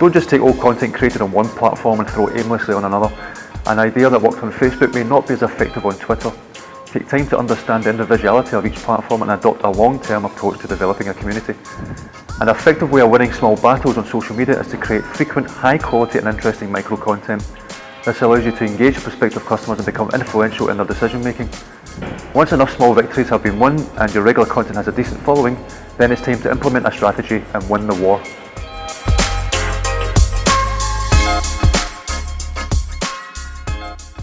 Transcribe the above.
Don't just take all content created on one platform and throw it aimlessly on another. An idea that works on Facebook may not be as effective on Twitter. Take time to understand the individuality of each platform and adopt a long-term approach to developing a community. An effective way of winning small battles on social media is to create frequent, high quality and interesting micro content. This allows you to engage prospective customers and become influential in their decision making. Once enough small victories have been won and your regular content has a decent following, then it's time to implement a strategy and win the war. はい。